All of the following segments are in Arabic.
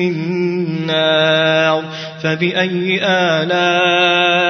من نار فبأي آلاء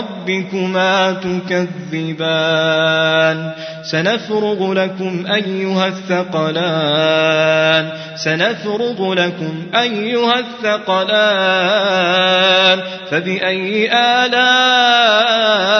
ربكما تكذبان. سنفرغ لكم أيها الثقلان. سنفرغ لكم أيها الثقلان. فبأي آلاء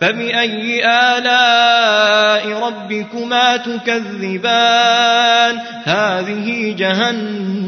فبأي آلاء ربكما تكذبان؟ هذه جهنم.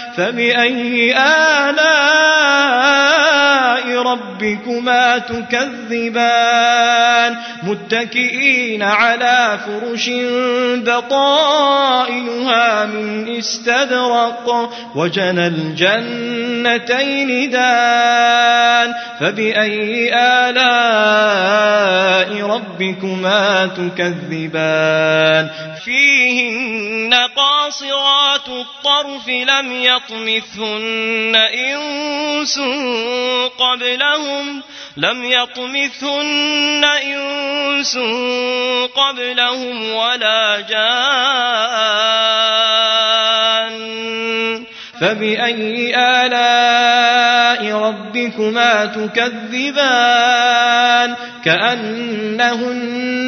فبأي آلاء ربكما تكذبان متكئين على فرش بطائنها من استبرق وجنى الجنتين دان فبأي آلاء ربكما تكذبان فيهن قاصرات الطرف لم يطمثهن إنس قبلهم لم يطمثهن إنس قبلهم ولا جان. فبأي آلاء ربكما تكذبان؟ كأنهن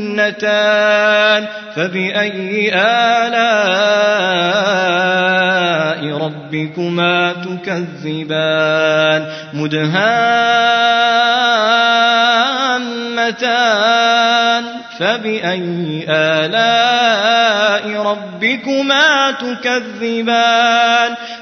جنتان فبأي آلاء ربكما تكذبان مدهامتان فبأي آلاء ربكما تكذبان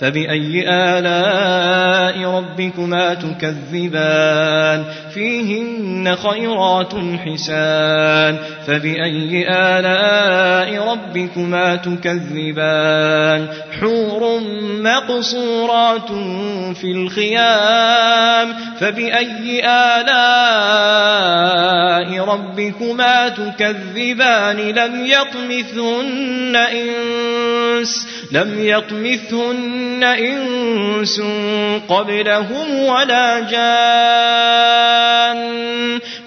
فبأي آلاء ربكما تكذبان؟ فيهن خيرات حسان. فبأي آلاء ربكما تكذبان؟ حور مقصورات في الخيام. فبأي آلاء ربكما تكذبان؟ لم يطمثهن إنس. لم يطمثهن إنس قبلهم ولا جان